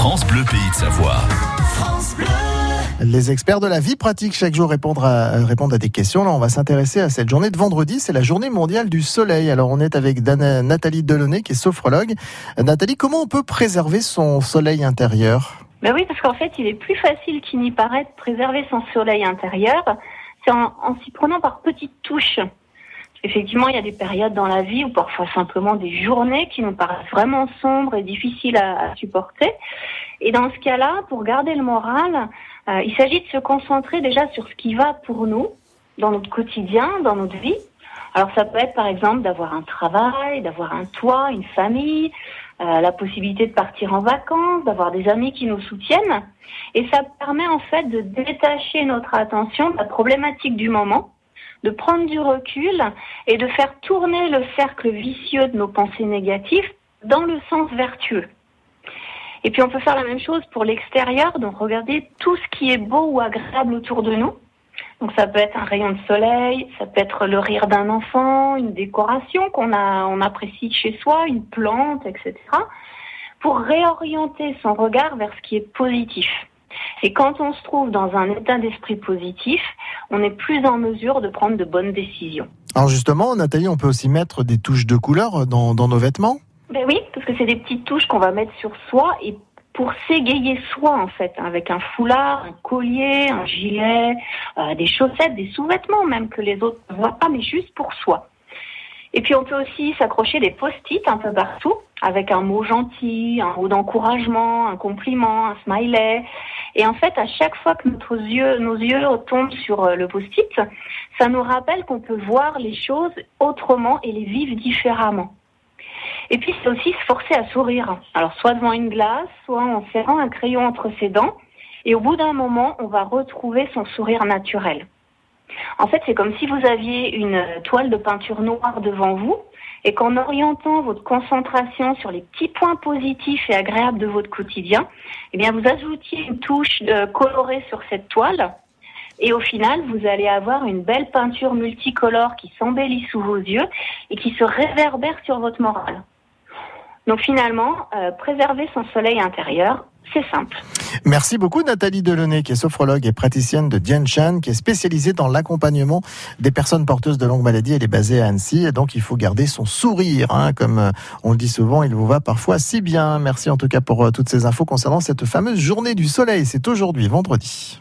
France Bleu Pays de Savoie. Les experts de la vie pratique chaque jour répondent à, répondent à des questions. Là, on va s'intéresser à cette journée de vendredi. C'est la journée mondiale du soleil. Alors, on est avec Dana- Nathalie Delaunay, qui est sophrologue. Euh, Nathalie, comment on peut préserver son soleil intérieur? Ben oui, parce qu'en fait, il est plus facile qu'il n'y paraît de préserver son soleil intérieur. C'est en, en s'y prenant par petites touches. Effectivement, il y a des périodes dans la vie ou parfois simplement des journées qui nous paraissent vraiment sombres et difficiles à, supporter. Et dans ce cas-là, pour garder le moral, euh, il s'agit de se concentrer déjà sur ce qui va pour nous, dans notre quotidien, dans notre vie. Alors ça peut être par exemple d'avoir un travail, d'avoir un toit, une famille, euh, la possibilité de partir en vacances, d'avoir des amis qui nous soutiennent. Et ça permet en fait de détacher notre attention de la problématique du moment, de prendre du recul et de faire tourner le cercle vicieux de nos pensées négatives dans le sens vertueux. Et puis on peut faire la même chose pour l'extérieur, donc regarder tout ce qui est beau ou agréable autour de nous. Donc ça peut être un rayon de soleil, ça peut être le rire d'un enfant, une décoration qu'on a, on apprécie chez soi, une plante, etc. Pour réorienter son regard vers ce qui est positif. Et quand on se trouve dans un état d'esprit positif, on est plus en mesure de prendre de bonnes décisions. Alors justement, Nathalie, on peut aussi mettre des touches de couleur dans, dans nos vêtements? Ben oui, parce que c'est des petites touches qu'on va mettre sur soi et pour s'égayer soi en fait, hein, avec un foulard, un collier, un gilet, euh, des chaussettes, des sous-vêtements même que les autres ne voient pas, mais juste pour soi. Et puis on peut aussi s'accrocher des post-it un peu partout, avec un mot gentil, un mot d'encouragement, un compliment, un smiley. Et en fait, à chaque fois que nos yeux tombent sur euh, le post-it, ça nous rappelle qu'on peut voir les choses autrement et les vivre différemment. Et puis c'est aussi se forcer à sourire. Alors soit devant une glace, soit en serrant un crayon entre ses dents. Et au bout d'un moment, on va retrouver son sourire naturel. En fait, c'est comme si vous aviez une toile de peinture noire devant vous et qu'en orientant votre concentration sur les petits points positifs et agréables de votre quotidien, eh bien vous ajoutiez une touche euh, colorée sur cette toile et au final, vous allez avoir une belle peinture multicolore qui s'embellit sous vos yeux et qui se réverbère sur votre morale. Donc finalement, euh, préserver son soleil intérieur, c'est simple. Merci beaucoup Nathalie Delaunay, qui est sophrologue et praticienne de Dian Chan, qui est spécialisée dans l'accompagnement des personnes porteuses de longues maladies. Elle est basée à Annecy, et donc il faut garder son sourire, hein, comme euh, on le dit souvent, il vous va parfois si bien. Merci en tout cas pour euh, toutes ces infos concernant cette fameuse journée du soleil. C'est aujourd'hui, vendredi.